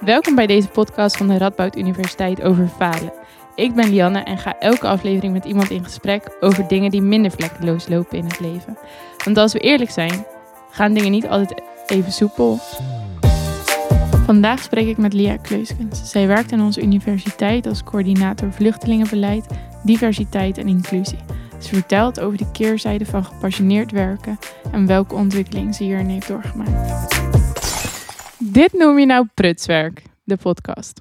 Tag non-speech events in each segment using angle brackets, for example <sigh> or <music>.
Welkom bij deze podcast van de Radboud Universiteit over falen. Ik ben Lianne en ga elke aflevering met iemand in gesprek over dingen die minder vlekkeloos lopen in het leven. Want als we eerlijk zijn, gaan dingen niet altijd even soepel. Vandaag spreek ik met Lia Kleuskens. Zij werkt aan onze universiteit als coördinator vluchtelingenbeleid, diversiteit en inclusie. Ze vertelt over de keerzijde van gepassioneerd werken en welke ontwikkeling ze hierin heeft doorgemaakt. Dit noem je nou prutswerk, de podcast.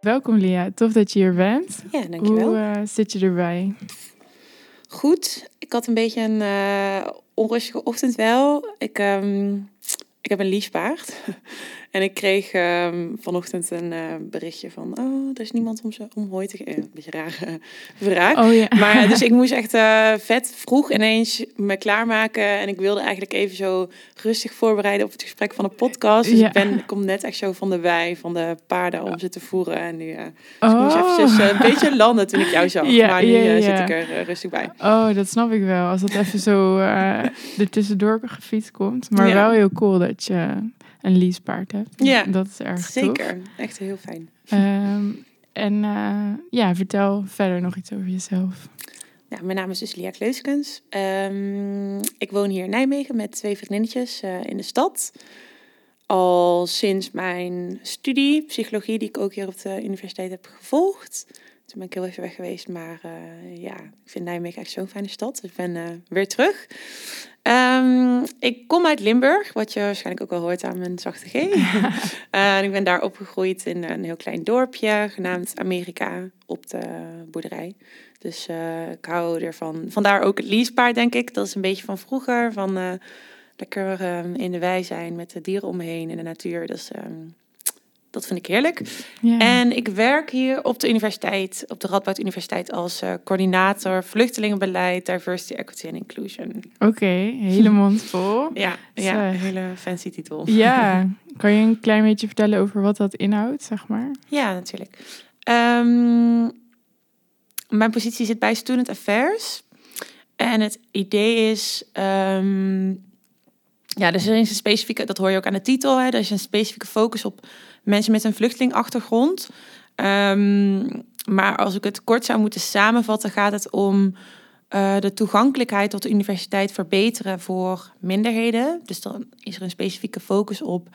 Welkom Lia, tof dat je hier bent. Ja, dankjewel. Hoe uh, zit je erbij? Goed, ik had een beetje een uh, onrustige ochtend wel. Ik, um, ik heb een liefpaard. En ik kreeg um, vanochtend een uh, berichtje van... Oh, er is niemand om, ze, om hooi te geven. Een beetje rare vraag. Oh, ja. Maar dus ik <laughs> moest echt uh, vet vroeg ineens me klaarmaken. En ik wilde eigenlijk even zo rustig voorbereiden op het gesprek van de podcast. Dus Ja. ik, ben, ik kom net echt zo van de wei, van de paarden om ze te voeren. En nu uh, dus Oh. ik moest eventjes een beetje landen toen ik jou zag. Ja, maar nu zit ik er rustig bij. Oh, dat snap ik wel. Als dat even zo er tussendoor gefietst komt. Maar wel heel cool dat je een leasepaard hebt. Ja, dat is erg Zeker, echt heel fijn. Um, en uh, ja, vertel verder nog iets over jezelf. Ja, mijn naam is dus Lia Kleuskens. Um, ik woon hier in Nijmegen met twee vriendinnetjes uh, in de stad. Al sinds mijn studie, psychologie, die ik ook hier op de universiteit heb gevolgd. Toen ben ik heel even weg geweest, maar uh, ja, ik vind Nijmegen echt zo'n fijne stad. Dus ik ben uh, weer terug. Um, ik kom uit Limburg, wat je waarschijnlijk ook al hoort aan mijn zachte G. uh, <laughs> en ik ben daar opgegroeid in een heel klein dorpje genaamd Amerika op de boerderij. Dus ik hou ervan. Vandaar ook het leasepaard, denk ik. Dat is een beetje van vroeger. Van lekker um, in de wei zijn met de dieren om me heen in de natuur. Dus um, dat vind ik heerlijk. Ja. En ik werk hier op de universiteit, op de Radboud Universiteit, als uh, coördinator vluchtelingenbeleid, diversity, equity en inclusion. Oké, okay, hele <laughs> mond vol. ja, ja, een hele fancy titel. Ja, <laughs> kan je een klein beetje vertellen over wat dat inhoudt, zeg maar? Ja, natuurlijk. Um, mijn positie zit bij Student Affairs. En het idee is. Um, ja, er is een specifieke, dat hoor je ook aan de titel. Hè, er is een specifieke focus op mensen met een vluchtelingachtergrond. Um, maar als ik het kort zou moeten samenvatten, gaat het om uh, de toegankelijkheid tot de universiteit verbeteren voor minderheden. Dus dan is er een specifieke focus op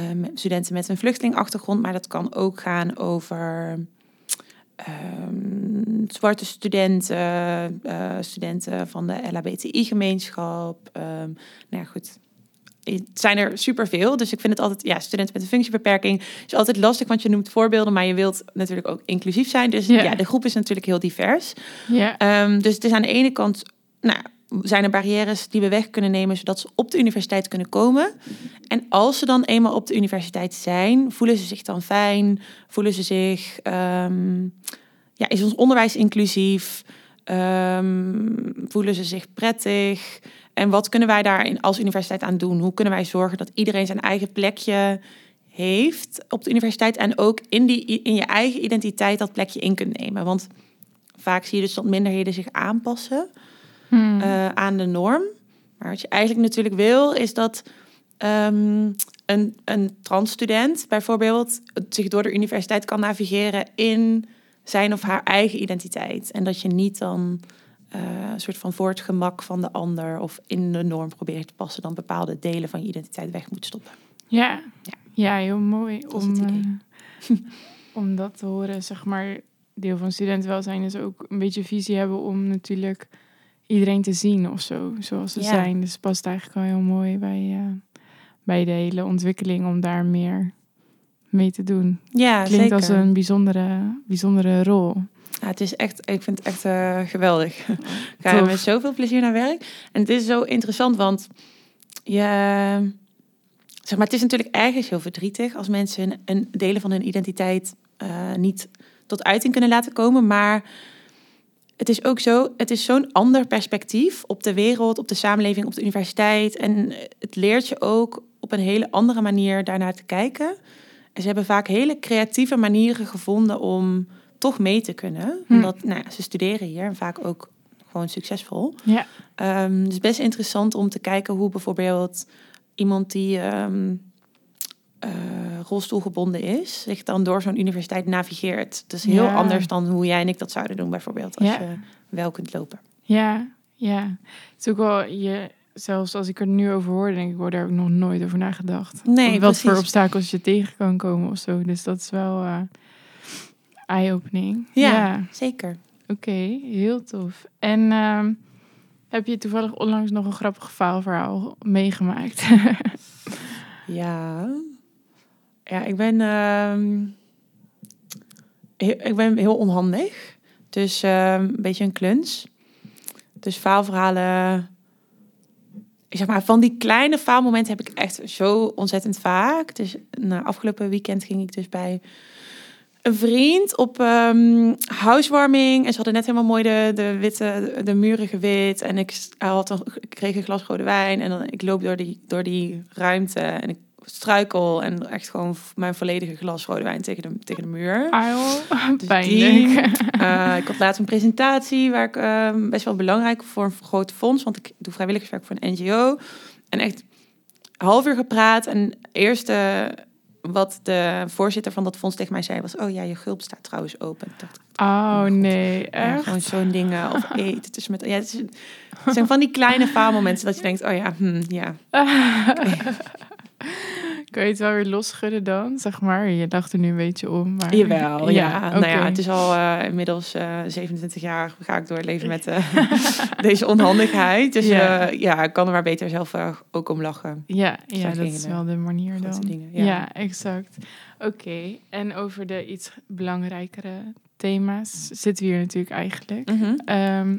um, studenten met een vluchtelingachtergrond. Maar dat kan ook gaan over um, zwarte studenten, uh, studenten van de LHBTI-gemeenschap. Nou ja, goed. Zijn er superveel, dus ik vind het altijd, ja, studenten met een functiebeperking is altijd lastig, want je noemt voorbeelden, maar je wilt natuurlijk ook inclusief zijn. Dus Ja. ja, de groep is natuurlijk heel divers. Ja, Um, dus het is aan de ene kant, nou, zijn er barrières die we weg kunnen nemen, zodat ze op de universiteit kunnen komen. En als ze dan eenmaal op de universiteit zijn, voelen ze zich dan fijn? Voelen ze zich, um, ja, is ons onderwijs inclusief? Um, voelen ze zich prettig? En wat kunnen wij daar als universiteit aan doen? Hoe kunnen wij zorgen dat iedereen zijn eigen plekje heeft op de universiteit en ook in, die, in je eigen identiteit dat plekje in kunt nemen? Want vaak zie je dus dat minderheden zich aanpassen hmm. uh, aan de norm. Maar wat je eigenlijk natuurlijk wil, is dat um, een, een transstudent bijvoorbeeld zich door de universiteit kan navigeren in zijn of haar eigen identiteit. En dat je niet dan een soort van voor het gemak van de ander of in de norm probeert te passen, dan bepaalde delen van je identiteit weg moet stoppen. Ja, ja, ja heel mooi Dat om, uh, om dat te horen. Zeg maar, deel van studentenwelzijn is ook een beetje visie hebben om natuurlijk iedereen te zien of zo, zoals ze Ja. zijn. Dus past eigenlijk wel heel mooi bij, uh, bij de hele ontwikkeling om daar meer mee te doen. Ja, Klinkt zeker. als een bijzondere, bijzondere rol. Ja, het is echt, ik vind het echt uh, geweldig. <laughs> Ik ga met zoveel plezier naar werk. En het is zo interessant, want je, zeg maar, het is natuurlijk ergens heel verdrietig als mensen een, een delen van hun identiteit uh, niet tot uiting kunnen laten komen. Maar het is ook zo, het is zo'n ander perspectief op de wereld, op de samenleving, op de universiteit. En het leert je ook op een hele andere manier daarnaar te kijken. En ze hebben vaak hele creatieve manieren gevonden om toch mee te kunnen. Hm. Omdat nou, ja, ze studeren hier en vaak ook gewoon succesvol. Ja, Um, het is best interessant om te kijken hoe bijvoorbeeld iemand die um, uh, rolstoelgebonden is, zich dan door zo'n universiteit navigeert. Dus heel Ja. anders dan hoe jij en ik dat zouden doen, bijvoorbeeld, als Ja. je wel kunt lopen. Ja, ja. Het is ook wel, je, zelfs als ik er nu over hoor, denk ik, oh, daar ik nog nooit over nagedacht. Nee, wat voor obstakels je tegen kan komen of zo. Dus dat is wel eh eye-opening. Ja. ja. Zeker. Oké, heel tof. En ehm, heb je toevallig onlangs nog een grappig faalverhaal meegemaakt? <laughs> Ja. Ja, ik ben, ehm, heel, ik ben heel onhandig. Dus ehm, een beetje een kluns. Dus faalverhalen... Ik zeg maar, van die kleine faalmomenten heb ik echt zo ontzettend vaak. Dus nou, afgelopen weekend ging ik dus bij een vriend op ehm housewarming. En ze hadden net helemaal mooi de, de witte, de, de muren gewit. En ik, had een, ik kreeg een glas rode wijn. En dan, ik loop door die, door die ruimte en ik struikel. En echt gewoon mijn volledige glas rode wijn tegen de, tegen de muur. Auw, Dus pijnlijk. Eh, ik had laatst een presentatie waar ik ehm, best wel belangrijk voor een groot fonds, want ik doe vrijwilligerswerk voor een NGO. En echt half uur gepraat. En eerste wat de voorzitter van dat fonds tegen mij zei was: Oh ja, je gulp staat trouwens open. Ik dacht, Oh God. nee, ja, echt? gewoon zo'n dingen. Of eten tussen met. Ja, het, is, het zijn van die kleine faalmomenten dat je denkt: Oh ja, hm, ja. <laughs> <laughs> Kan je het wel weer losschudden dan, zeg maar? Je dacht er nu een beetje om, maar... Jawel, ja. Nou ja, het is al eh, inmiddels eh 27 jaar ga ik door het leven met eh, <laughs> deze onhandigheid. Dus Ja. ja. ik kan er maar beter zelf ook om lachen. Ja, ja dat is wel de manier dan. dingen, ja. ja. exact. Oké, en over de iets belangrijkere thema's zitten we hier natuurlijk eigenlijk. Mhm. Ehm,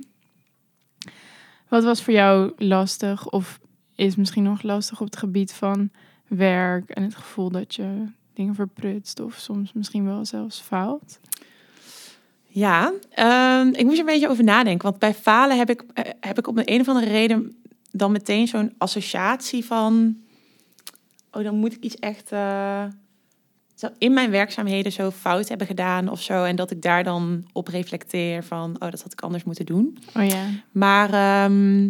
wat was voor jou lastig of is misschien nog lastig op het gebied van werk en het gevoel dat je dingen verprutst of soms misschien wel zelfs faalt? Ja, ehm, ik moest er een beetje over nadenken. Want bij falen heb ik, eh, heb ik op een, een of andere reden dan meteen zo'n associatie van... Oh, dan moet ik iets echt zo in mijn werkzaamheden zo fout hebben gedaan of zo. En dat ik daar dan op reflecteer van... Oh, dat had ik anders moeten doen. Oh ja. Maar ehm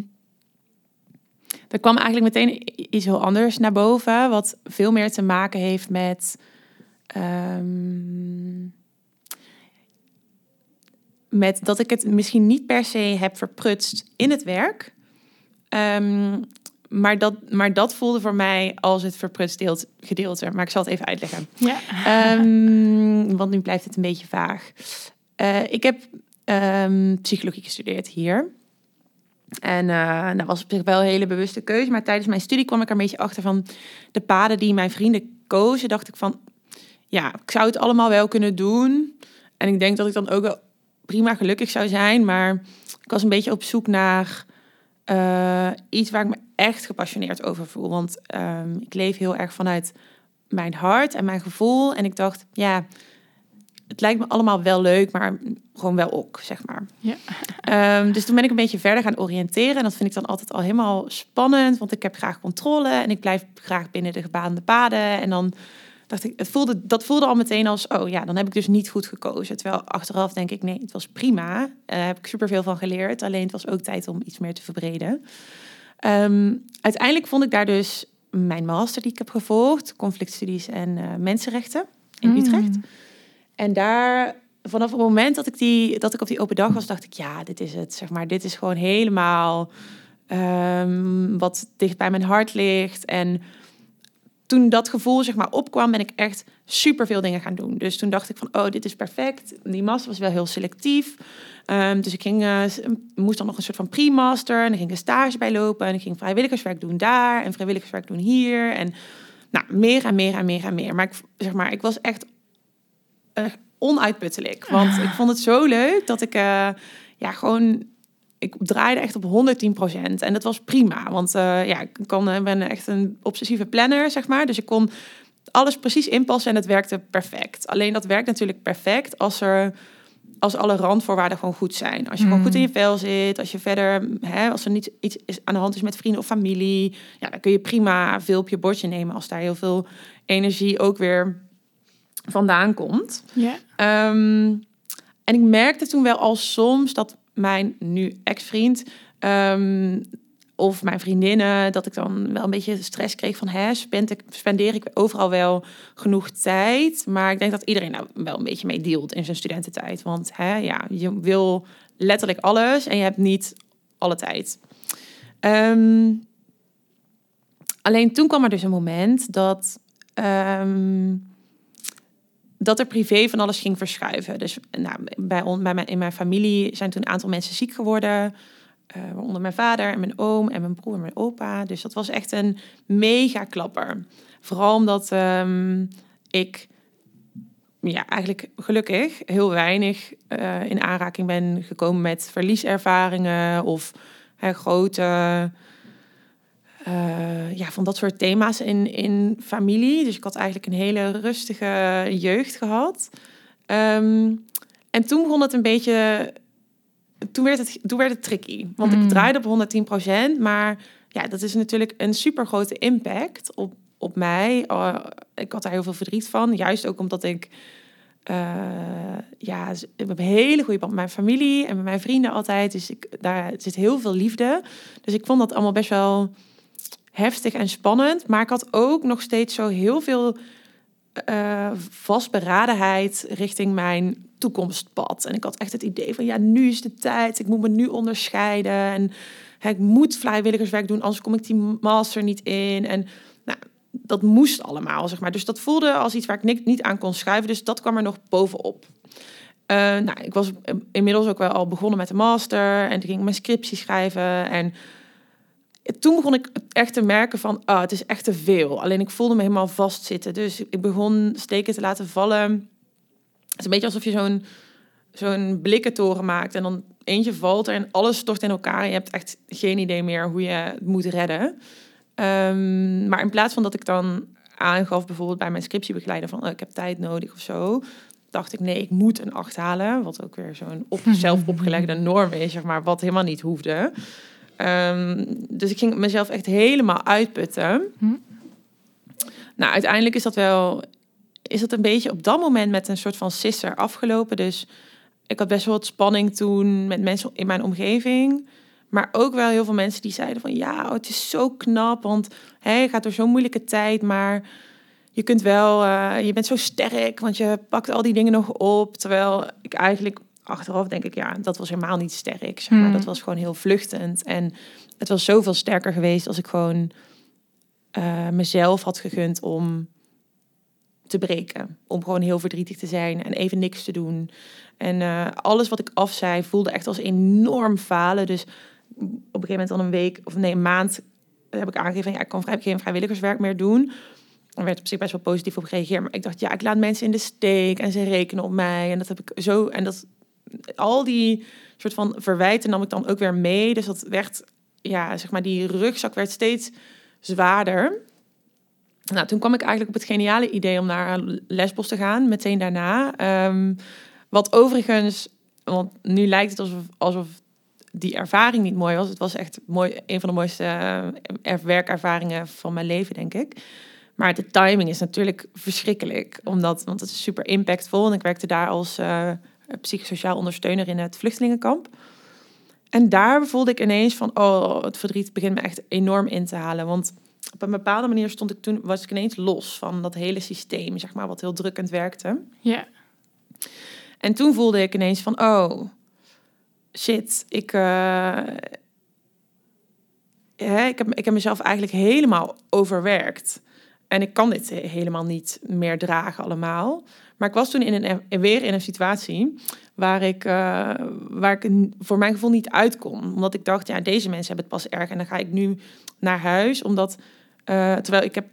er kwam eigenlijk meteen iets heel anders naar boven, wat veel meer te maken heeft met. ehm, met dat ik het misschien niet per se heb verprutst in het werk. Ehm, maar, dat, maar dat voelde voor mij als het verprutst deelt, gedeelte. Maar ik zal het even uitleggen. Ja. Ehm, want nu blijft het een beetje vaag. Eh, ik heb psychologie gestudeerd hier. En eh dat was op zich wel een hele bewuste keuze. Maar tijdens mijn studie kwam ik er een beetje achter van de paden die mijn vrienden kozen. Dacht ik van, ja, ik zou het allemaal wel kunnen doen. En ik denk dat ik dan ook wel prima gelukkig zou zijn. Maar ik was een beetje op zoek naar eh, iets waar ik me echt gepassioneerd over voel. Want ehm, ik leef heel erg vanuit mijn hart en mijn gevoel. En ik dacht, ja, het lijkt me allemaal wel leuk, maar gewoon wel ook, zeg maar. Ja. Ehm, dus toen ben ik een beetje verder gaan oriënteren. En dat vind ik dan altijd al helemaal spannend, want ik heb graag controle en ik blijf graag binnen de gebaande paden. En dan dacht ik, het voelde, dat voelde al meteen als, oh ja, dan heb ik dus niet goed gekozen. Terwijl achteraf denk ik, nee, het was prima. Daar heb ik superveel van geleerd. Alleen het was ook tijd om iets meer te verbreden. Ehm, uiteindelijk vond ik daar dus mijn master die ik heb gevolgd, conflictstudies en eh, mensenrechten in Mm. Utrecht. En daar, vanaf het moment dat ik, die, dat ik op die open dag was, dacht ik, ja, dit is het. Zeg maar, dit is gewoon helemaal ehm, wat dicht bij mijn hart ligt. En toen dat gevoel zeg maar opkwam, ben ik echt super veel dingen gaan doen. Dus toen dacht ik van, oh, dit is perfect. Die master was wel heel selectief. Ehm, dus ik ging, eh, moest dan nog een soort van pre-master. En dan ging ik een stage bij lopen. En ik ging vrijwilligerswerk doen daar. En vrijwilligerswerk doen hier. En nou, meer en meer en meer en meer. Maar ik, zeg maar, ik was echt eh, onuitputtelijk. Want ik vond het zo leuk dat ik eh, ja, gewoon... Ik draaide echt op 110% En dat was prima. Want eh, ja, ik kan, ben echt een obsessieve planner, zeg maar. Dus ik kon alles precies inpassen en het werkte perfect. Alleen dat werkt natuurlijk perfect als er als alle randvoorwaarden gewoon goed zijn. Als je gewoon Mm. goed in je vel zit, als je verder, hè, als er niet iets is aan de hand is met vrienden of familie, ja, dan kun je prima veel op je bordje nemen als daar heel veel energie ook weer vandaan komt. Ja. Ehm, en ik merkte toen wel al soms dat mijn nu ex-vriend ehm, of mijn vriendinnen, dat ik dan wel een beetje stress kreeg van, hè, spend ik, spendeer ik overal wel genoeg tijd? Maar ik denk dat iedereen nou wel een beetje mee dealt in zijn studententijd. Want hè, ja, je wil letterlijk alles en je hebt niet alle tijd. Ehm, alleen toen kwam er dus een moment dat, um, dat er privé van alles ging verschuiven. Dus nou, bij, on, bij mijn, in mijn familie zijn toen een aantal mensen ziek geworden. Uh, waaronder mijn vader en mijn oom en mijn broer en mijn opa. Dus dat was echt een mega klapper. Vooral omdat um, ik ja, eigenlijk gelukkig heel weinig uh, in aanraking ben gekomen met verlieservaringen of hè, grote uh, ja, van dat soort thema's in, in familie. Dus ik had eigenlijk een hele rustige jeugd gehad. Um, en toen begon het een beetje. Toen werd het, toen werd het tricky. Want mm. ik draaide op 110% Maar ja, dat is natuurlijk een super grote impact op, op mij. Uh, ik had daar heel veel verdriet van. Juist ook omdat ik uh, ja, we hebben een hele goede band met mijn familie en met mijn vrienden altijd. Dus ik, daar zit heel veel liefde. Dus ik vond dat allemaal best wel heftig en spannend. Maar ik had ook nog steeds zo heel veel uh, vastberadenheid richting mijn toekomstpad. En ik had echt het idee van, ja, nu is de tijd. Ik moet me nu onderscheiden. En hè, ik moet vrijwilligerswerk doen, anders kom ik die master niet in. En nou, dat moest allemaal, zeg maar. Dus dat voelde als iets waar ik niet aan kon schuiven. Dus dat kwam er nog bovenop. Uh, nou, ik was inmiddels ook wel al begonnen met de master. En toen ging ik mijn scriptie schrijven. En toen begon ik echt te merken van, ah, het is echt te veel. Alleen ik voelde me helemaal vastzitten. Dus ik begon steken te laten vallen. Het is een beetje alsof je zo'n zo'n blikkentoren maakt. En dan eentje valt er en alles stort in elkaar. En je hebt echt geen idee meer hoe je het moet redden. Um, maar in plaats van dat ik dan aangaf, bijvoorbeeld bij mijn scriptiebegeleider, van oh, ik heb tijd nodig of zo, dacht ik nee, ik moet een acht halen. Wat ook weer zo'n op, <laughs> zelf opgelegde norm is, zeg maar, wat helemaal niet hoefde. Um, dus ik ging mezelf echt helemaal uitputten. Hm? Nou, uiteindelijk is dat wel, is dat een beetje op dat moment met een soort van sisser afgelopen. Dus ik had best wel wat spanning toen met mensen in mijn omgeving. Maar ook wel heel veel mensen die zeiden van ja, oh, het is zo knap, want hey, je gaat door zo'n moeilijke tijd, maar je kunt wel, uh, je bent zo sterk, want je pakt al die dingen nog op. Terwijl ik eigenlijk achteraf denk ik, ja, dat was helemaal niet sterk. Zeg maar. Hmm. Dat was gewoon heel vluchtend. En het was zoveel sterker geweest als ik gewoon uh, mezelf had gegund om te breken. Om gewoon heel verdrietig te zijn en even niks te doen. En uh, alles wat ik afzei voelde echt als enorm falen. Dus op een gegeven moment dan een week of nee, een maand heb ik aangegeven, ja, ik kan vrij, geen vrijwilligerswerk meer doen. Er werd op zich best wel positief op gereageerd. Maar ik dacht, ja, ik laat mensen in de steek en ze rekenen op mij. En dat heb ik zo. En dat al die soort van verwijten nam ik dan ook weer mee. Dus dat werd, ja, zeg maar, die rugzak werd steeds zwaarder. Nou, toen kwam ik eigenlijk op het geniale idee om naar Lesbos te gaan, meteen daarna. Um, wat overigens, want nu lijkt het alsof, alsof die ervaring niet mooi was. Het was echt mooi, een van de mooiste uh, werkervaringen van mijn leven, denk ik. Maar de timing is natuurlijk verschrikkelijk, omdat, want het is super impactvol. En ik werkte daar als uh, psychosociaal ondersteuner in het vluchtelingenkamp. En daar voelde ik ineens van, oh, het verdriet begint me echt enorm in te halen. Want op een bepaalde manier stond ik toen, was ik ineens los van dat hele systeem, zeg maar, wat heel drukkend werkte. Ja. En toen voelde ik ineens van, oh, shit, ik, uh, ik, heb, ik heb mezelf eigenlijk helemaal overwerkt. En ik kan dit helemaal niet meer dragen allemaal. Maar ik was toen in een, weer in een situatie waar ik, uh, waar ik voor mijn gevoel niet uitkom. Omdat ik dacht, ja, deze mensen hebben het pas erg. En dan ga ik nu naar huis. Omdat, uh, terwijl ik heb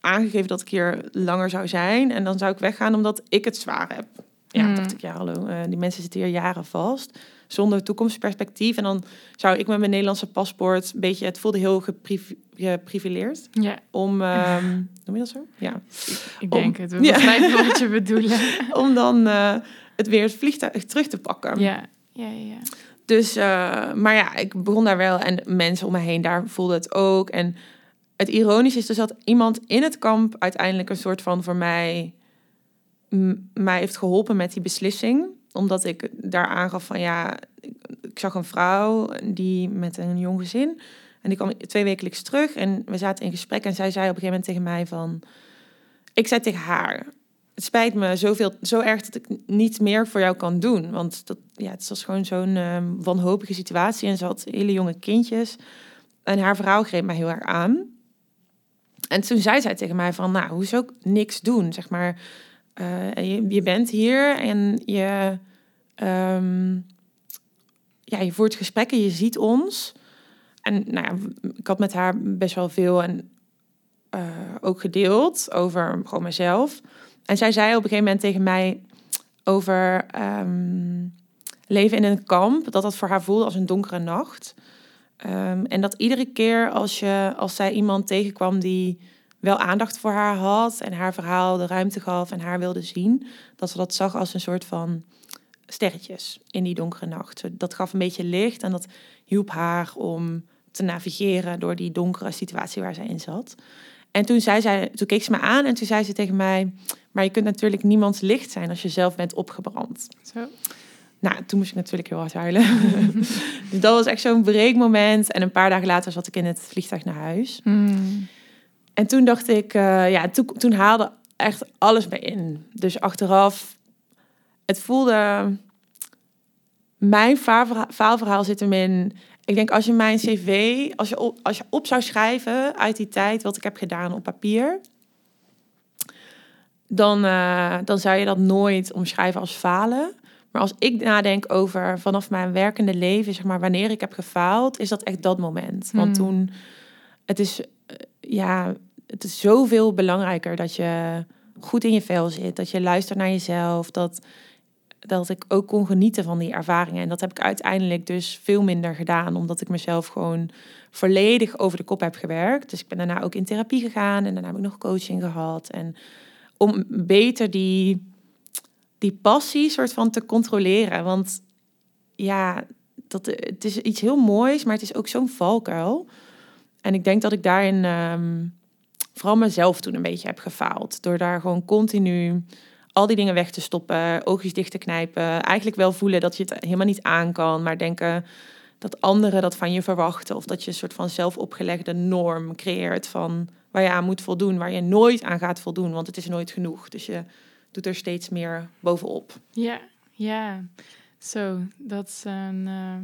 aangegeven dat ik hier langer zou zijn. En dan zou ik weggaan omdat ik het zwaar heb. Ja, mm. dacht ik, ja, hallo, uh, die mensen zitten hier jaren vast zonder toekomstperspectief. En dan zou ik met mijn Nederlandse paspoort een beetje, het voelde heel geprivileerd. Ja. Om, um, <laughs> noem je dat zo? Ja. Ik denk het, we begrijpen wat je bedoelen. <laughs> om dan uh, het weer het vliegtuig terug te pakken. Ja, ja, ja. Dus, uh, maar ja, ik begon daar wel en mensen om me heen daar voelden het ook. En het ironische is dus dat iemand in het kamp uiteindelijk een soort van voor mij mij heeft geholpen met die beslissing omdat ik daar aangaf van ja, ik, zag een vrouw die met een jong gezin. En die kwam twee wekelijks terug en we zaten in gesprek. En zij zei op een gegeven moment tegen mij van... Ik zei tegen haar, het spijt me zoveel, zo erg dat ik niet meer voor jou kan doen. Want dat, ja, het was gewoon zo'n ehm, wanhopige situatie. En ze had hele jonge kindjes. En haar vrouw greep mij heel erg aan. En toen zei zij tegen mij van, nou, hoezo niks doen? Zeg maar, eh, je, bent hier en je, ehm, ja, je voert gesprekken, je ziet ons. En nou ik had met haar best wel veel en uh, ook gedeeld over gewoon mezelf. En zij zei op een gegeven moment tegen mij over ehm, leven in een kamp, dat dat voor haar voelde als een donkere nacht. Ehm, en dat iedere keer als, je, als zij iemand tegenkwam die wel aandacht voor haar had en haar verhaal de ruimte gaf en haar wilde zien, dat ze dat zag als een soort van sterretjes in die donkere nacht. Dat gaf een beetje licht en dat hielp haar om te navigeren door die donkere situatie waar zij in zat. En toen, zei zij, toen keek ze me aan en toen zei ze tegen mij: Maar je kunt natuurlijk niemands licht zijn als je zelf bent opgebrand. Zo. Nou, toen moest ik natuurlijk heel hard huilen. <laughs> dus dat was echt zo'n breekmoment. En een paar dagen later zat ik in het vliegtuig naar huis. Hmm. En toen dacht ik, uh, ja, toen, toen haalde echt alles bij in. Dus achteraf, het voelde. Mijn faalverhaal zit hem in. Ik denk als je mijn cv, als je, op, als je op zou schrijven uit die tijd wat ik heb gedaan op papier, dan, uh, dan zou je dat nooit omschrijven als falen. Maar als ik nadenk over vanaf mijn werkende leven, zeg maar, wanneer ik heb gefaald, is dat echt dat moment. Want hmm. toen, het is, uh, ja, het is zoveel belangrijker dat je goed in je vel zit, dat je luistert naar jezelf, dat, dat ik ook kon genieten van die ervaringen. En dat heb ik uiteindelijk dus veel minder gedaan, omdat ik mezelf gewoon volledig over de kop heb gewerkt. Dus ik ben daarna ook in therapie gegaan en daarna heb ik nog coaching gehad. En om beter die, die passie soort van te controleren. Want ja, dat, het is iets heel moois, maar het is ook zo'n valkuil. En ik denk dat ik daarin um, vooral mezelf toen een beetje heb gefaald. Door daar gewoon continu al die dingen weg te stoppen, oogjes dicht te knijpen. Eigenlijk wel voelen dat je het helemaal niet aan kan, maar denken dat anderen dat van je verwachten. Of dat je een soort van zelfopgelegde norm creëert van waar je aan moet voldoen, waar je nooit aan gaat voldoen, want het is nooit genoeg. Dus je doet er steeds meer bovenop. Ja, ja. Zo, dat is een uh,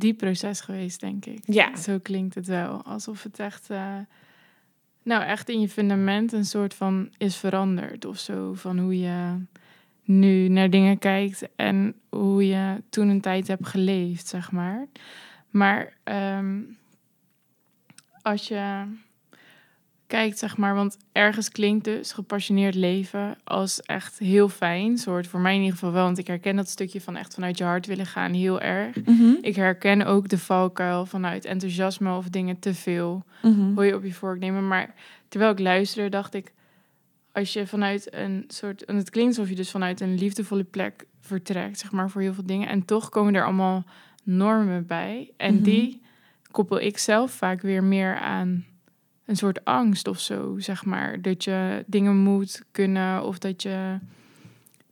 diep proces geweest, denk ik. Ja. Zo klinkt het wel. Alsof het echt, uh, nou echt in je fundament een soort van is veranderd of zo. Van hoe je nu naar dingen kijkt en hoe je toen een tijd hebt geleefd, zeg maar. Maar um, als je kijkt, zeg maar, want ergens klinkt dus gepassioneerd leven als echt heel fijn. Soort voor mij in ieder geval wel, want ik herken dat stukje van echt vanuit je hart willen gaan heel erg. Mhm. Ik herken ook de valkuil vanuit enthousiasme of dingen te veel. Mm Hoor je op je vork nemen. Maar terwijl ik luisterde, dacht ik, als je vanuit een soort, en het klinkt alsof je dus vanuit een liefdevolle plek vertrekt, zeg maar, voor heel veel dingen. En toch komen er allemaal normen bij. En mhm. die koppel ik zelf vaak weer meer aan een soort angst of zo, zeg maar. Dat je dingen moet kunnen of dat je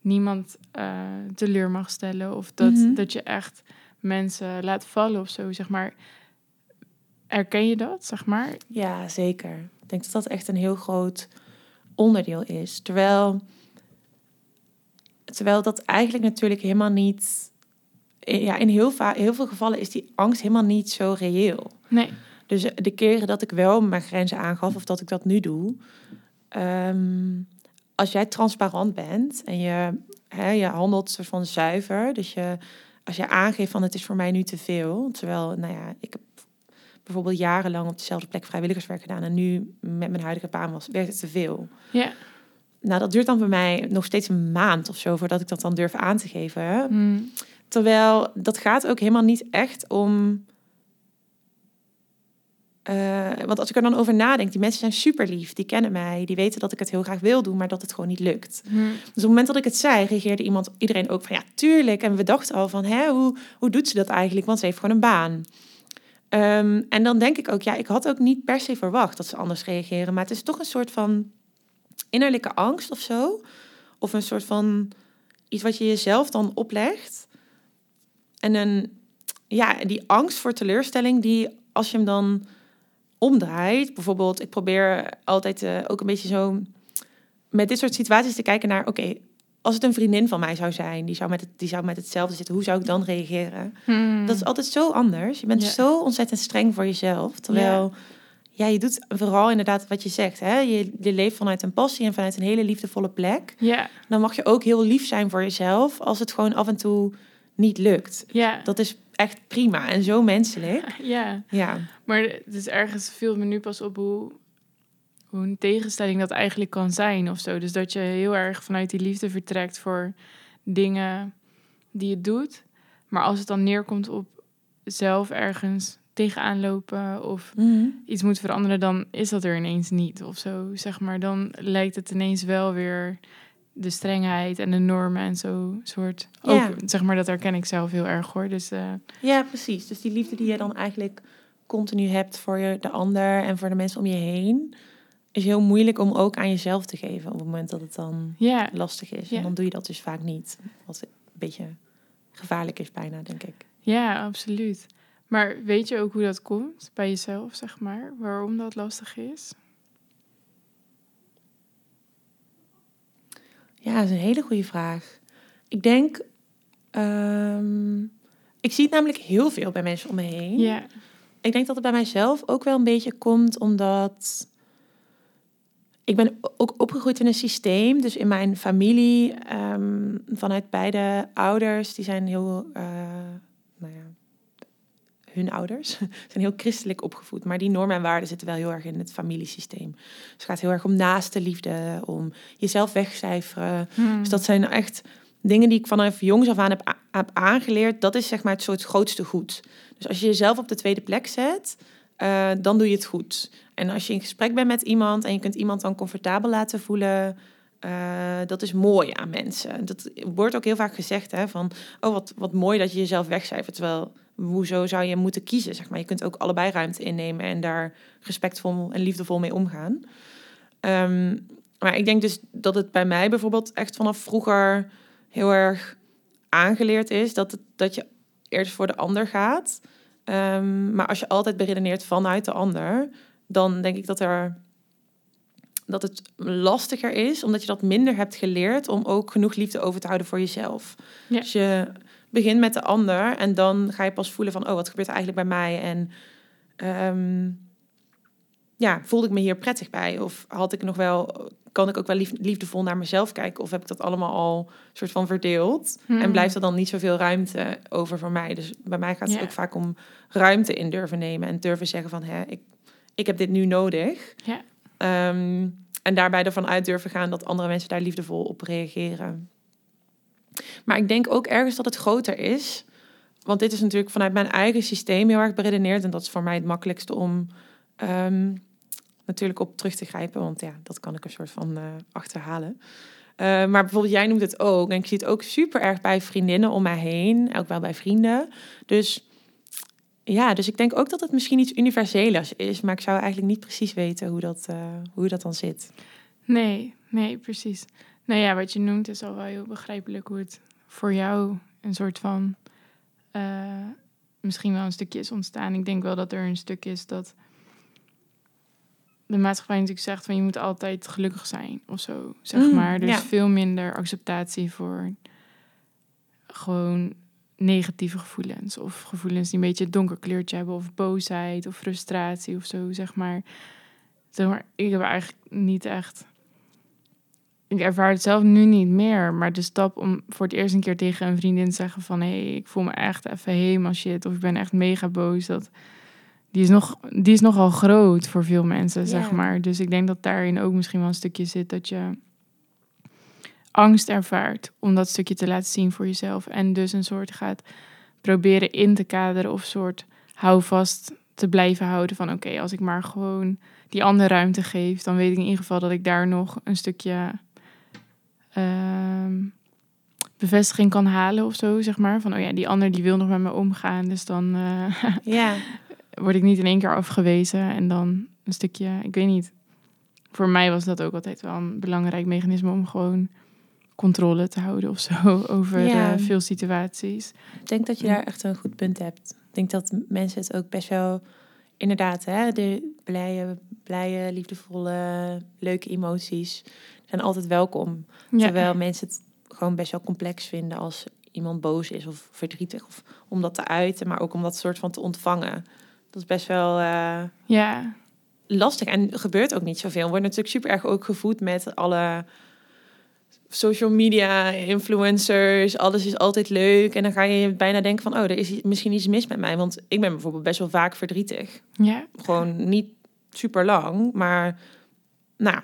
niemand uh, teleur mag stellen of dat, mhm. dat je echt mensen laat vallen of zo, zeg maar. Erken je dat, zeg maar? Ja, zeker. Ik denk dat dat echt een heel groot onderdeel is. Terwijl, terwijl dat eigenlijk natuurlijk helemaal niet ja, in heel, heel veel gevallen is die angst helemaal niet zo reëel. Nee. Dus de keren dat ik wel mijn grenzen aangaf of dat ik dat nu doe, ehm, als jij transparant bent en je, hè, je handelt soort van zuiver, dus je, als je aangeeft van het is voor mij nu te veel, terwijl, nou ja, ik heb bijvoorbeeld jarenlang op dezelfde plek vrijwilligerswerk gedaan en nu met mijn huidige baan was, werd het te veel. Ja. Nou, dat duurt dan bij mij nog steeds een maand of zo voordat ik dat dan durf aan te geven. Hmm. Terwijl dat gaat ook helemaal niet echt om. Uh, want als ik er dan over nadenk, die mensen zijn super lief, die kennen mij, die weten dat ik het heel graag wil doen, maar dat het gewoon niet lukt. Hmm. Dus op het moment dat ik het zei, reageerde iemand, iedereen ook van ja, tuurlijk. En we dachten al van, hè, hoe, hoe doet ze dat eigenlijk? Want ze heeft gewoon een baan. Um, en dan denk ik ook, ja, ik had ook niet per se verwacht dat ze anders reageren, maar het is toch een soort van innerlijke angst of zo. Of een soort van iets wat je jezelf dan oplegt. En een, ja, die angst voor teleurstelling, die als je hem dan omdraait, bijvoorbeeld, ik probeer altijd uh, ook een beetje zo met dit soort situaties te kijken naar, oké, als het een vriendin van mij zou zijn, die zou met, het, die zou met hetzelfde zitten, hoe zou ik dan reageren? Hmm. Dat is altijd zo anders. Je bent Ja. zo ontzettend streng voor jezelf. Terwijl, ja. je doet vooral inderdaad wat je zegt. Hè? Je, je leeft vanuit een passie en vanuit een hele liefdevolle plek. Ja, Dan mag je ook heel lief zijn voor jezelf als het gewoon af en toe niet lukt. ja, Dat is echt prima en zo menselijk. <laughs> ja. Ja, Maar het is ergens viel me nu pas op hoe, hoe een tegenstelling dat eigenlijk kan zijn of zo. Dus dat je heel erg vanuit die liefde vertrekt voor dingen die je doet. Maar als het dan neerkomt op zelf ergens tegenaan lopen of iets moet veranderen, dan is dat er ineens niet of zo. Zeg maar, dan lijkt het ineens wel weer de strengheid en de normen en zo soort. Ja. Ook, zeg maar, dat herken ik zelf heel erg hoor. Dus eh, ja, precies. Dus die liefde die je dan eigenlijk continu hebt voor je, de ander en voor de mensen om je heen, is heel moeilijk om ook aan jezelf te geven op het moment dat het dan ja, lastig is. Ja. En dan doe je dat dus vaak niet. Wat een beetje gevaarlijk is bijna, denk ik. Ja, absoluut. Maar weet je ook hoe dat komt bij jezelf, zeg maar? Waarom dat lastig is? Ja, dat is een hele goede vraag. Ik denk, ehm, ik zie het namelijk heel veel bij mensen om me heen. Ja, Ik denk dat het bij mijzelf ook wel een beetje komt omdat ik ben ook opgegroeid in een systeem. Dus in mijn familie, ehm, vanuit beide ouders, die zijn heel, eh, nou ja, hun ouders <laughs> zijn heel christelijk opgevoed. Maar die normen en waarden zitten wel heel erg in het familiesysteem. Dus het gaat heel erg om naaste liefde, om jezelf wegcijferen. Hmm. Dus dat zijn echt dingen die ik vanaf jongs af aan heb, aangeleerd. Dat is zeg maar het soort grootste goed. Dus als je jezelf op de tweede plek zet, eh, dan doe je het goed. En als je in gesprek bent met iemand en je kunt iemand dan comfortabel laten voelen, eh, dat is mooi aan mensen. Dat wordt ook heel vaak gezegd, hè, van, oh wat, wat mooi dat je jezelf wegcijfert. Terwijl, hoezo zou je moeten kiezen, zeg maar. Je kunt ook allebei ruimte innemen en daar respectvol en liefdevol mee omgaan. Ehm, maar ik denk dus dat het bij mij bijvoorbeeld echt vanaf vroeger heel erg aangeleerd is dat, het, dat je eerst voor de ander gaat. Ehm, maar als je altijd beredeneert vanuit de ander, dan denk ik dat er dat het lastiger is, omdat je dat minder hebt geleerd om ook genoeg liefde over te houden voor jezelf. Ja. Dus je begint met de ander en dan ga je pas voelen van, oh, wat gebeurt er eigenlijk bij mij? En ehm, ja, voelde ik me hier prettig bij? Of had ik nog wel, kan ik ook wel lief, liefdevol naar mezelf kijken? Of heb ik dat allemaal al soort van verdeeld? En Hmm. blijft er dan niet zoveel ruimte over voor mij? Dus bij mij gaat het ook vaak om ruimte in durven nemen en durven zeggen van, hè, ik, ik heb dit nu nodig. Ja. Ehm, en daarbij ervan uit durven gaan dat andere mensen daar liefdevol op reageren. Maar ik denk ook ergens dat het groter is. Want dit is natuurlijk vanuit mijn eigen systeem heel erg beredeneerd. En dat is voor mij het makkelijkste om ehm, natuurlijk op terug te grijpen. Want ja, dat kan ik een soort van eh, achterhalen. Eh, maar bijvoorbeeld, jij noemt het ook. En ik zie het ook super erg bij vriendinnen om mij heen. Ook wel bij vrienden. Dus ja, dus ik denk ook dat het misschien iets universelers is. Maar ik zou eigenlijk niet precies weten hoe dat, eh, hoe dat dan zit. Nee, nee, precies. Nou ja, wat je noemt is al wel heel begrijpelijk hoe het voor jou een soort van eh, misschien wel een stukje is ontstaan. Ik denk wel dat er een stuk is dat de maatschappij natuurlijk zegt van je moet altijd gelukkig zijn of zo, zeg Mm, maar. Dus ja. veel minder acceptatie voor gewoon negatieve gevoelens of gevoelens die een beetje een donker kleurtje hebben of boosheid of frustratie of zo, zeg maar. Zeg maar, ik heb eigenlijk niet echt. Ik ervaar het zelf nu niet meer, maar de stap om voor het eerst een keer tegen een vriendin te zeggen van hé, hey, ik voel me echt even helemaal shit of ik ben echt mega boos, dat die is, nog, die is nogal groot voor veel mensen, zeg maar. Dus ik denk dat daarin ook misschien wel een stukje zit dat je angst ervaart om dat stukje te laten zien voor jezelf en dus een soort gaat proberen in te kaderen of soort houvast te blijven houden van oké, als ik maar gewoon die andere ruimte geef, dan weet ik in ieder geval dat ik daar nog een stukje ehm, bevestiging kan halen of zo, zeg maar. Van oh ja, die ander die wil nog met me omgaan, dus dan eh, <laughs> Ja, word ik niet in één keer afgewezen en dan een stukje, ik weet niet. Voor mij was dat ook altijd wel een belangrijk mechanisme om gewoon controle te houden of zo <laughs> over Ja. eh, veel situaties. ik denk dat je daar echt een goed punt hebt. Ik denk dat mensen het ook best wel, inderdaad, hè, de blije, blije, liefdevolle, leuke emoties zijn altijd welkom. Terwijl mensen het gewoon best wel complex vinden als iemand boos is of verdrietig. Of om dat te uiten, maar ook om dat soort van te ontvangen. Dat is best wel uh, ja. lastig. En gebeurt ook niet zoveel. Wordt natuurlijk super erg ook gevoed met alle social media, influencers. Alles is altijd leuk. En dan ga je bijna denken van, oh, er is misschien iets mis met mij. Want ik ben bijvoorbeeld best wel vaak verdrietig. Ja. Gewoon niet super lang, maar nou,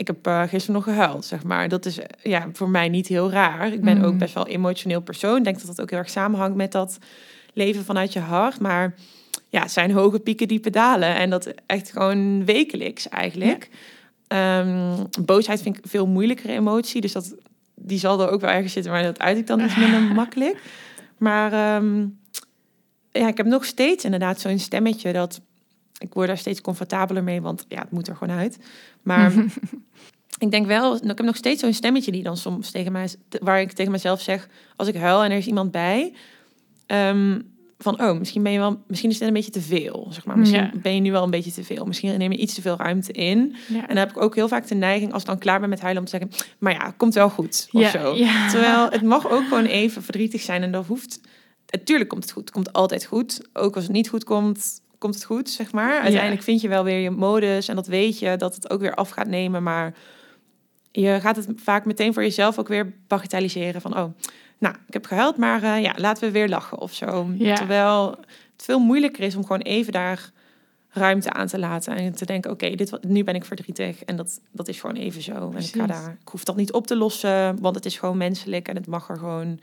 ik heb uh, gisteren nog gehuild, zeg maar. Dat is ja, voor mij niet heel raar. Ik ben ook mm. best wel emotioneel persoon. Ik denk dat dat ook heel erg samenhangt met dat leven vanuit je hart. Maar ja, het zijn hoge pieken, diepe dalen. En dat echt gewoon wekelijks eigenlijk. Ehm, boosheid vind ik veel moeilijkere emotie. Dus dat, die zal er ook wel ergens zitten. Maar dat uit ik dan iets minder <laughs> makkelijk. Maar ehm, ja, ik heb nog steeds inderdaad zo'n stemmetje dat ik word daar steeds comfortabeler mee, want ja, het moet er gewoon uit. Maar <laughs> ik denk wel, ik heb nog steeds zo'n stemmetje die dan soms tegen mij, waar ik tegen mezelf zeg, als ik huil en er is iemand bij, um, van oh, misschien ben je wel, misschien is het een beetje te veel, zeg maar. Misschien ben je nu wel een beetje te veel. Misschien neem je iets te veel ruimte in. En dan heb ik ook heel vaak de neiging, als ik dan klaar ben met huilen, om te zeggen, maar ja, komt wel goed of ja. zo. Terwijl het mag ook gewoon even verdrietig zijn en dat hoeft. Natuurlijk komt het goed. Het komt altijd goed. Ook als het niet goed komt, komt het goed, zeg maar. Uiteindelijk vind je wel weer je modus en dat weet je dat het ook weer af gaat nemen, maar je gaat het vaak meteen voor jezelf ook weer bagatelliseren van, oh, nou, ik heb gehuild, maar uh, ja, laten we weer lachen of zo. Terwijl het veel moeilijker is om gewoon even daar ruimte aan te laten en te denken, oké, dit nu ben ik verdrietig en dat, dat is gewoon even zo. En ik ga daar, ik hoef dat niet op te lossen, want het is gewoon menselijk en het mag er gewoon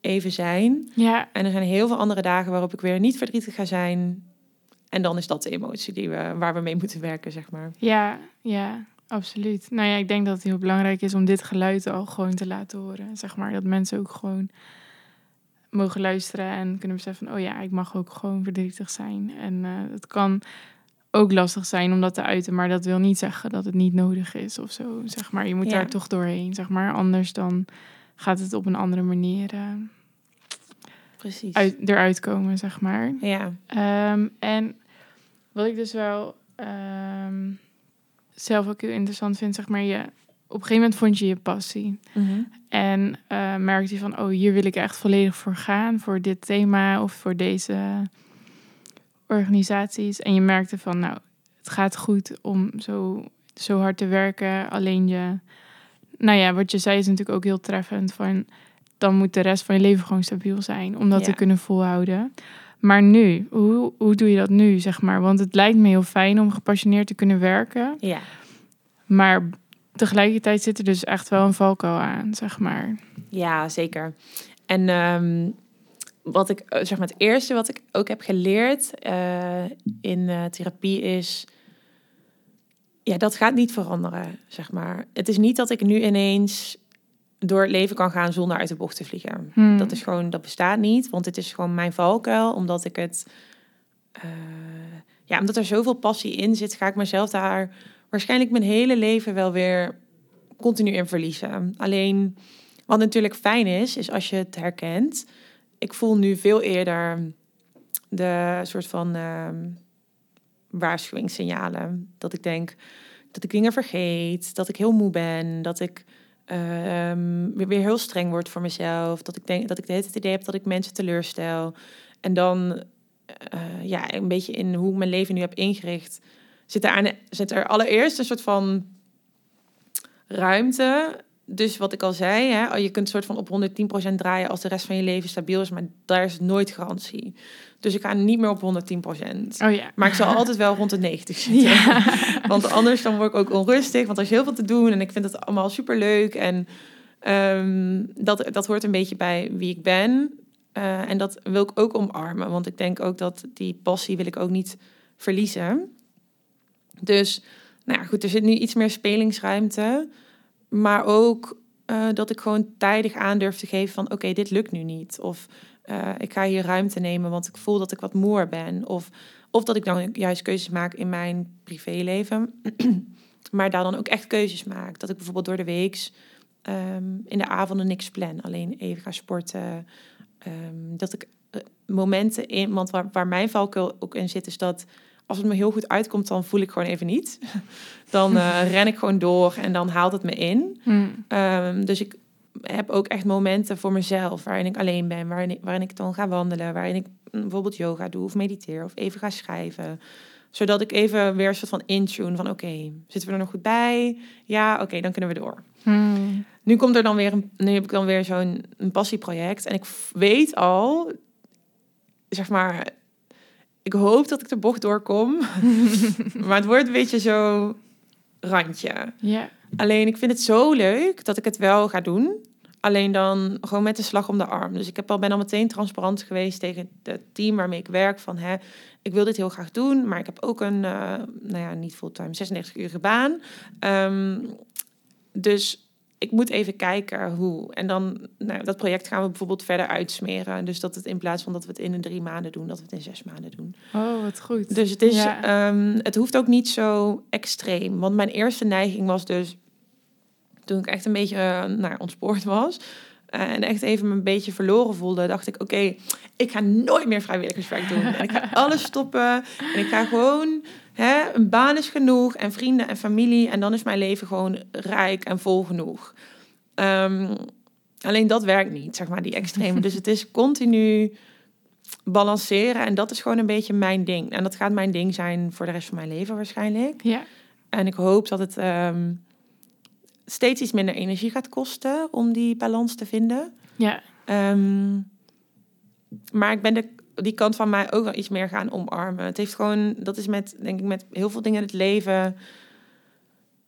even zijn. Ja. En er zijn heel veel andere dagen waarop ik weer niet verdrietig ga zijn. En dan is dat de emotie die we, waar we mee moeten werken, zeg maar. Ja, ja, absoluut. Nou ja, ik denk dat het heel belangrijk is om dit geluid al gewoon te laten horen. Zeg maar, dat mensen ook gewoon mogen luisteren en kunnen beseffen van... oh ja, ik mag ook gewoon verdrietig zijn. En uh, het kan ook lastig zijn om dat te uiten, maar dat wil niet zeggen dat het niet nodig is of zo. Zeg maar, je moet daar toch doorheen, zeg maar. Anders dan gaat het op een andere manier... Uh, Precies. Uit, eruit komen, zeg maar. Ja. Um, en wat ik dus wel ehm, zelf ook heel interessant vind, zeg maar, je, op een gegeven moment vond je je passie. Mhm. En uh, merkte je van, oh, hier wil ik echt volledig voor gaan, voor dit thema of voor deze organisaties. En je merkte van, nou, het gaat goed om zo, zo hard te werken. Alleen je, nou ja, wat je zei is natuurlijk ook heel treffend van, dan moet de rest van je leven gewoon stabiel zijn om dat te kunnen volhouden. Maar nu, hoe, hoe doe je dat nu, zeg maar? Want het lijkt me heel fijn om gepassioneerd te kunnen werken. Ja. Maar tegelijkertijd zit er dus echt wel een valkuil aan, zeg maar. Ja, zeker. En um, wat ik, eh, zeg maar, het eerste wat ik ook heb geleerd uh, in uh, therapie is... Ja, dat gaat niet veranderen, zeg maar. Het is niet dat ik nu ineens door het leven kan gaan zonder uit de bocht te vliegen. Hmm. Dat is gewoon, dat bestaat niet, want het is gewoon mijn valkuil, omdat ik het, uh, ja, omdat er zoveel passie in zit, ga ik mezelf daar waarschijnlijk mijn hele leven wel weer continu in verliezen. Alleen, wat natuurlijk fijn is, is als je het herkent. Ik voel nu veel eerder de soort van uh, waarschuwingssignalen. Dat ik denk dat ik dingen vergeet, dat ik heel moe ben, dat ik um, weer heel streng word voor mezelf. Dat ik denk dat ik het idee heb dat ik mensen teleurstel. En dan uh, ja, een beetje in hoe ik mijn leven nu heb ingericht. Zit er, aan, zit er allereerst een soort van ruimte. Dus wat ik al zei, hè, je kunt soort van op 110% draaien als de rest van je leven stabiel is, maar daar is nooit garantie. Dus ik ga niet meer op 110 procent. Oh ja. Maar ik zal <laughs> altijd wel rond de 90 zitten. Ja. <laughs> Want anders dan word ik ook onrustig. Want er is heel veel te doen en ik vind het allemaal super leuk. En um, dat, dat hoort een beetje bij wie ik ben. Uh, en dat wil ik ook omarmen. Want ik denk ook dat die passie wil ik ook niet verliezen. Dus, nou ja, goed, er zit nu iets meer spelingsruimte. Maar ook uh, dat ik gewoon tijdig aan durf te geven van... oké, dit lukt nu niet. Of uh, ik ga hier ruimte nemen, want ik voel dat ik wat moer ben. Of, of dat ik dan juist keuzes maak in mijn privéleven. <clears throat> maar daar dan ook echt keuzes maak. Dat ik bijvoorbeeld door de week um, in de avonden niks plan. Alleen even ga sporten. Um, dat ik eh, momenten in. Want waar, waar mijn valkuil ook in zit, is dat als het me heel goed uitkomt, dan voel ik gewoon even niet. Dan eh, <laughs> ren ik gewoon door en dan haalt het me in. Hmm. Ehm, dus ik heb ook echt momenten voor mezelf waarin ik alleen ben, waarin ik, waarin ik dan ga wandelen, waarin ik bijvoorbeeld yoga doe of mediteer of even ga schrijven. Zodat ik even weer een soort van intune van oké, zitten we er nog goed bij? Ja, oké, dan kunnen we door. Hmm. Nu komt er dan weer een, nu heb ik dan weer zo'n passieproject en ik weet al, zeg maar, ik hoop dat ik de bocht doorkom, <laughs> maar het wordt een beetje zo randje. Ja. Alleen ik vind het zo leuk dat ik het wel ga doen. Alleen dan gewoon met de slag om de arm. Dus ik heb al, ben al meteen transparant geweest tegen het team waarmee ik werk. Van hè, ik wil dit heel graag doen, maar ik heb ook een, eh, nou ja, niet fulltime, 96 uur baan. Ehm, dus ik moet even kijken hoe. En dan, nou, dat project gaan we bijvoorbeeld verder uitsmeren. Dus dat het in plaats van dat we het in een drie maanden doen, dat we het in zes maanden doen. Oh, wat goed. Dus het, is, Ja. ehm, het hoeft ook niet zo extreem. Want mijn eerste neiging was dus... toen ik echt een beetje eh, nou, ontspoord was... eh, en echt even me een beetje verloren voelde... dacht ik, oké, ik ga nooit meer vrijwilligerswerk doen. En ik ga <laughs> alles stoppen. En ik ga gewoon... Hè, een baan is genoeg en vrienden en familie... en dan is mijn leven gewoon rijk en vol genoeg. Ehm, alleen dat werkt niet, zeg maar, die extreme. dus het is <laughs> continu balanceren. En dat is gewoon een beetje mijn ding. En dat gaat mijn ding zijn voor de rest van mijn leven waarschijnlijk. Ja. En ik hoop dat het ehm, steeds iets minder energie gaat kosten om die balans te vinden. Ja. Ehm, maar ik ben de, die kant van mij ook wel iets meer gaan omarmen. Het heeft gewoon, dat is met, denk ik, met heel veel dingen in het leven.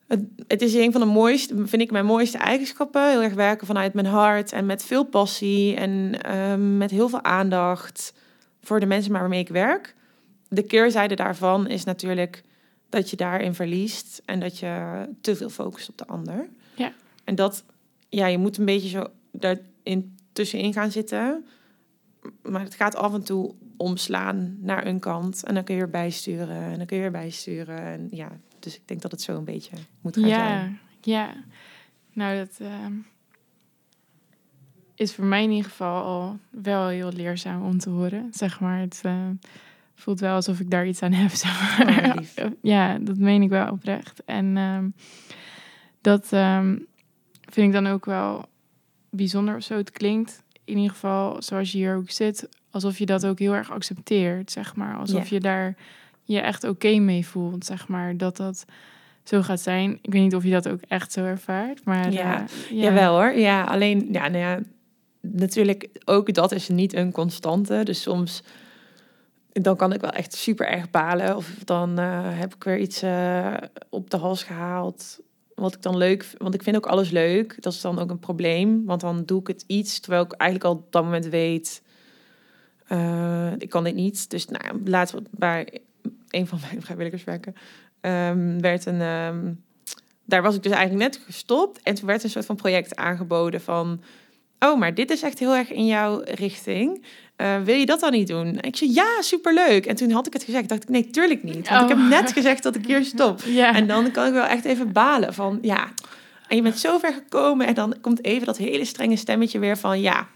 Het, het is een van de mooiste, vind ik, mijn mooiste eigenschappen. Heel erg werken vanuit mijn hart en met veel passie en ehm, met heel veel aandacht voor de mensen waarmee ik werk. De keerzijde daarvan is natuurlijk dat je daarin verliest en dat je te veel focust op de ander. Ja. En dat, ja, je moet een beetje zo daarin tussenin gaan zitten. Maar het gaat af en toe omslaan naar een kant. En dan kun je weer bijsturen. En dan kun je weer bijsturen. En ja, dus ik denk dat het zo een beetje moet gaan Ja. zijn. Ja. Nou, dat ehm, is voor mij in ieder geval al wel heel leerzaam om te horen. Zeg maar, het eh, voelt wel alsof ik daar iets aan heb. <laughs> Zeg maar. Oh, ja, dat meen ik wel oprecht. En ehm, dat ehm, vind ik dan ook wel bijzonder of zo. Het klinkt in ieder geval zoals je hier ook zit, alsof je dat ook heel erg accepteert, zeg maar. Alsof je daar je echt oké mee voelt, zeg maar. Dat dat zo gaat zijn. Ik weet niet of je dat ook echt zo ervaart, maar Ja, eh, ja. Jawel hoor. Ja, alleen, ja, nou ja, natuurlijk ook dat is niet een constante. Dus soms, dan kan ik wel echt super erg balen. Of dan eh, heb ik weer iets eh, op de hals gehaald. Wat ik dan leuk, want ik vind ook alles leuk. Dat is dan ook een probleem, want dan doe ik het iets terwijl ik eigenlijk al op dat moment weet, eh, ik kan dit niet. Dus nou, laatst bij een van mijn <laughs> vrijwilligerswerken ehm, werd een, ehm, daar was ik dus eigenlijk net gestopt en toen werd een soort van project aangeboden van, oh, maar dit is echt heel erg in jouw richting. Eh, wil je dat dan niet doen? En ik zei ja, superleuk. En toen had ik het gezegd, dacht ik nee, tuurlijk niet. Want ik Oh. heb net gezegd dat ik hier <laughs> stop. Ja. En dan kan ik wel echt even balen van ja. En je bent zo ver gekomen en dan komt even dat hele strenge stemmetje weer van ja,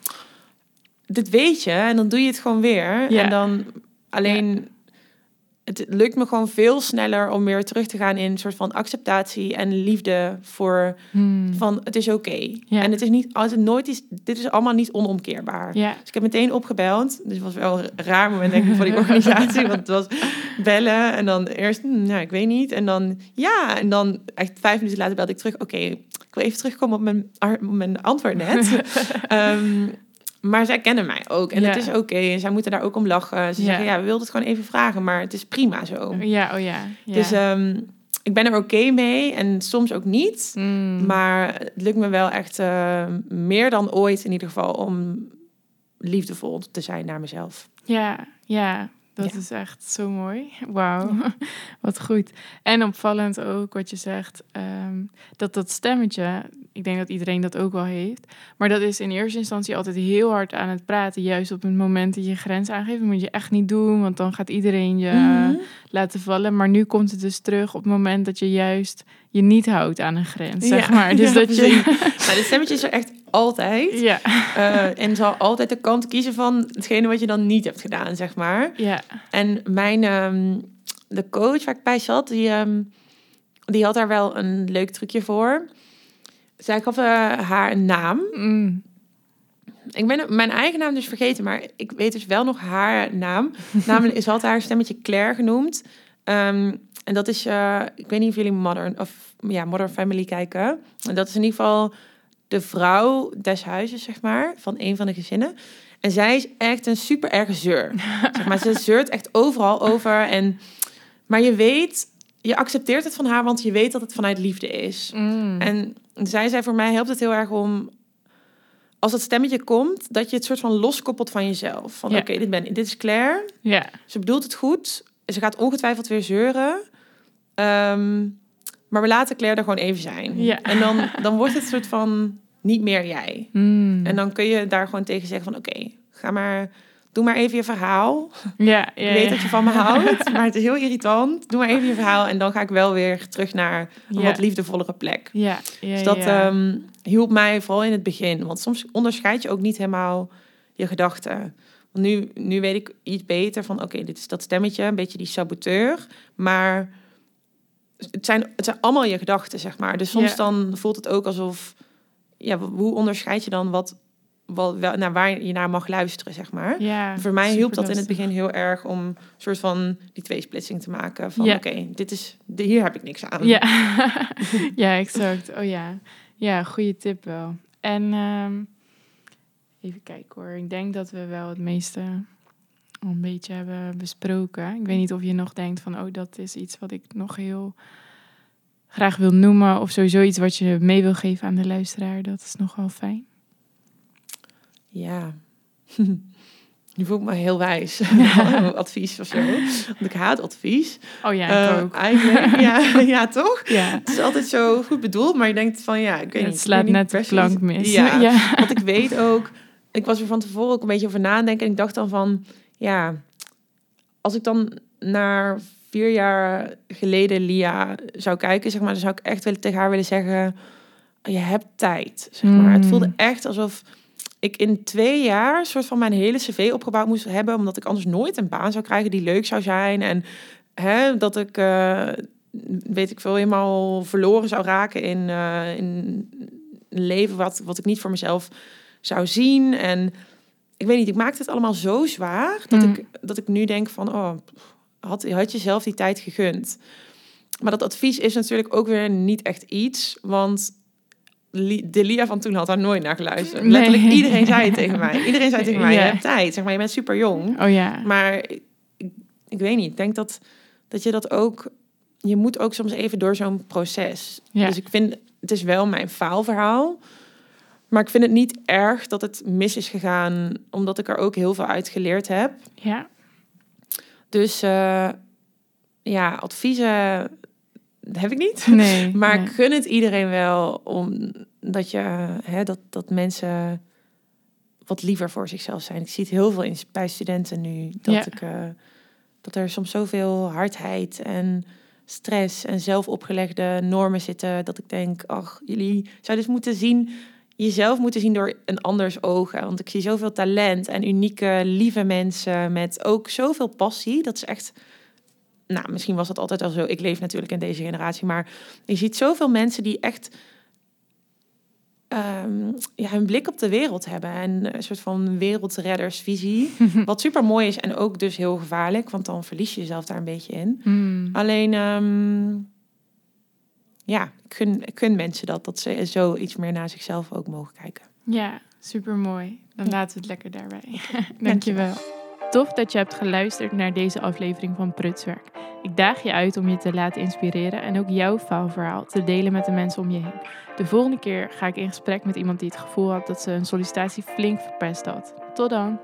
dit weet je en dan doe je het gewoon weer. Ja. En dan alleen, het lukt me gewoon veel sneller om weer terug te gaan in een soort van acceptatie en liefde voor Hmm. van het is oké. Ja. En het is niet altijd nooit iets, dit is allemaal niet onomkeerbaar. Ja. Dus ik heb meteen opgebeld. Dus het was wel een raar moment denk ik voor die <laughs> organisatie. want het was bellen en dan eerst, hm, nou ik weet niet. En dan ja, en dan echt vijf minuten later belde ik terug. Oké, ik wil even terugkomen op mijn, op mijn antwoord net. <laughs> Ehm, maar zij kennen mij ook. En Ja. het is oké. En zij moeten daar ook om lachen. Ze Ja. zeggen, ja, we wilden het gewoon even vragen. Maar het is prima zo. Ja, oh ja. ja. Dus ehm, ik ben er oké mee. En soms ook niet. Hmm. Maar het lukt me wel echt eh, meer dan ooit in ieder geval om liefdevol te zijn naar mezelf. Ja, ja, dat Ja. is echt zo mooi. Wauw, <laughs> wat goed. En opvallend ook wat je zegt, ehm, dat dat stemmetje, ik denk dat iedereen dat ook wel heeft, maar dat is in eerste instantie altijd heel hard aan het praten. Juist op het moment dat je grens aangeeft, dat moet je echt niet doen, want dan gaat iedereen je Mhm. laten vallen. Maar nu komt het dus terug op het moment dat je juist je niet houdt aan een grens, zeg Ja, maar. Dus ja, dat je... Nou, dit stemmetje is er echt altijd. Ja. Eh, en zal altijd de kant kiezen van hetgene wat je dan niet hebt gedaan, zeg maar. Ja. En mijn, ehm, de coach waar ik bij zat, die, ehm, die had daar wel een leuk trucje voor. Zij gaf eh, haar een naam. Mm. Ik ben mijn eigen naam dus vergeten, maar ik weet dus wel nog haar naam. <laughs> Namelijk, ze had haar stemmetje Claire genoemd. Ehm, en dat is, eh, ik weet niet of jullie Modern of ja, Modern Family kijken. En dat is in ieder geval de vrouw des huizes, zeg maar, van een van de gezinnen. En zij is echt een super erge zeur. <laughs> zeg maar, ze zeurt echt overal over. En, maar je weet, je accepteert het van haar, want je weet dat het vanuit liefde is. Mm. En zij zei voor mij helpt het heel erg om als dat stemmetje komt, dat je het soort van loskoppelt van jezelf. Van oké, dit ben dit is Claire. Ja. Ze bedoelt het goed. Ze gaat ongetwijfeld weer zeuren. Ehm, maar we laten Claire er gewoon even zijn. Ja. En dan, dan wordt het soort van niet meer jij. Mm. En dan kun je daar gewoon tegen zeggen van oké, ga maar, doe maar even je verhaal. ja, ja, Ik weet ja. dat je van me houdt, <laughs> maar het is heel irritant. Doe maar even je verhaal en dan ga ik wel weer terug naar een wat liefdevollere plek. Ja, ja, Dus dat ehm, hielp mij vooral in het begin. Want soms onderscheid je ook niet helemaal je gedachten. Want nu, nu weet ik iets beter van... oké, dit is dat stemmetje, een beetje die saboteur. Maar het zijn, het zijn allemaal je gedachten, zeg maar. Dus soms Ja. dan voelt het ook alsof... Ja, hoe onderscheid je dan wat, wat, wel, naar waar je naar mag luisteren, zeg maar? ja, Voor mij hielp dat in het begin heel erg om een soort van die tweesplitsing te maken. Van Ja. oké, dit is de- hier heb ik niks aan. Ja. <laughs> ja, exact. Oh ja. Ja, goede tip wel. En ehm, even kijken hoor. Ik denk dat we wel het meeste al een beetje hebben besproken. Ik weet niet of je nog denkt van, oh, dat is iets wat ik nog heel graag wil noemen. Of sowieso iets wat je mee wil geven aan de luisteraar. Dat is nogal fijn. Ja. Nu voel ik me heel wijs. <laughs> <laughs> advies of zo. Want ik haat advies. Oh ja, ik Eh, ook. Eigenlijk, <laughs> ja, ja, toch? Ja, Het is altijd zo goed bedoeld, maar je denkt van ja, ik weet niet. het slaat ik niet net de plank mis. Ja, ja. want ik weet ook, ik was er van tevoren ook een beetje over nadenken en ik dacht dan van, ja, als ik dan naar vier jaar geleden Lia zou kijken, zeg maar, dan zou ik echt willen tegen haar willen zeggen, je hebt tijd, zeg maar. Het Mm. voelde echt alsof ik in twee jaar soort van mijn hele cv opgebouwd moest hebben, omdat ik anders nooit een baan zou krijgen die leuk zou zijn en hè, dat ik, eh, weet ik veel, helemaal verloren zou raken in, eh, in een leven wat, wat ik niet voor mezelf zou zien. En ik weet niet, ik maakte het allemaal zo zwaar dat, Mm. ik, dat ik nu denk van, oh, had, had je zelf die tijd gegund? Maar dat advies is natuurlijk ook weer niet echt iets, want de Lia van toen had daar nooit naar geluisterd. Nee. Letterlijk iedereen zei het <laughs> tegen mij. Iedereen zei tegen mij, Ja. je hebt tijd. Zeg maar, je bent super jong. Oh ja. Maar ik, ik, weet niet, ik denk dat, dat je dat ook... Je moet ook soms even door zo'n proces. Dus ik vind, het is wel mijn faalverhaal. Maar ik vind het niet erg dat het mis is gegaan, omdat ik er ook heel veel uit geleerd heb. Ja. Dus eh, ja, adviezen heb ik niet. Nee. <laughs> Maar nee. ik gun het iedereen wel om dat je hè, dat, dat mensen wat liever voor zichzelf zijn. Ik zie het heel veel in, bij studenten nu. Dat, Ja. ik, eh, dat er soms zoveel hardheid en stress en zelfopgelegde normen zitten. Dat ik denk, ach, jullie zouden dus moeten zien, jezelf moeten zien door een anders ogen. Want ik zie zoveel talent en unieke, lieve mensen met ook zoveel passie. Dat is echt nou, misschien was dat altijd al zo. Ik leef natuurlijk in deze generatie, maar je ziet zoveel mensen die echt ehm, ja, hun blik op de wereld hebben en een soort van wereldreddersvisie. <laughs> Wat super mooi is en ook dus heel gevaarlijk, want dan verlies je jezelf daar een beetje in. Mm. Alleen, ehm, ja, ik gun mensen dat, dat ze zo iets meer naar zichzelf ook mogen kijken. Ja, super mooi. Dan Ja. laten we het lekker daarbij. <laughs> Dankjewel. Tof dat je hebt geluisterd naar deze aflevering van Prutswerk. Ik daag je uit om je te laten inspireren en ook jouw faalverhaal te delen met de mensen om je heen. De volgende keer ga ik in gesprek met iemand die het gevoel had dat ze een sollicitatie flink verpest had. Tot dan!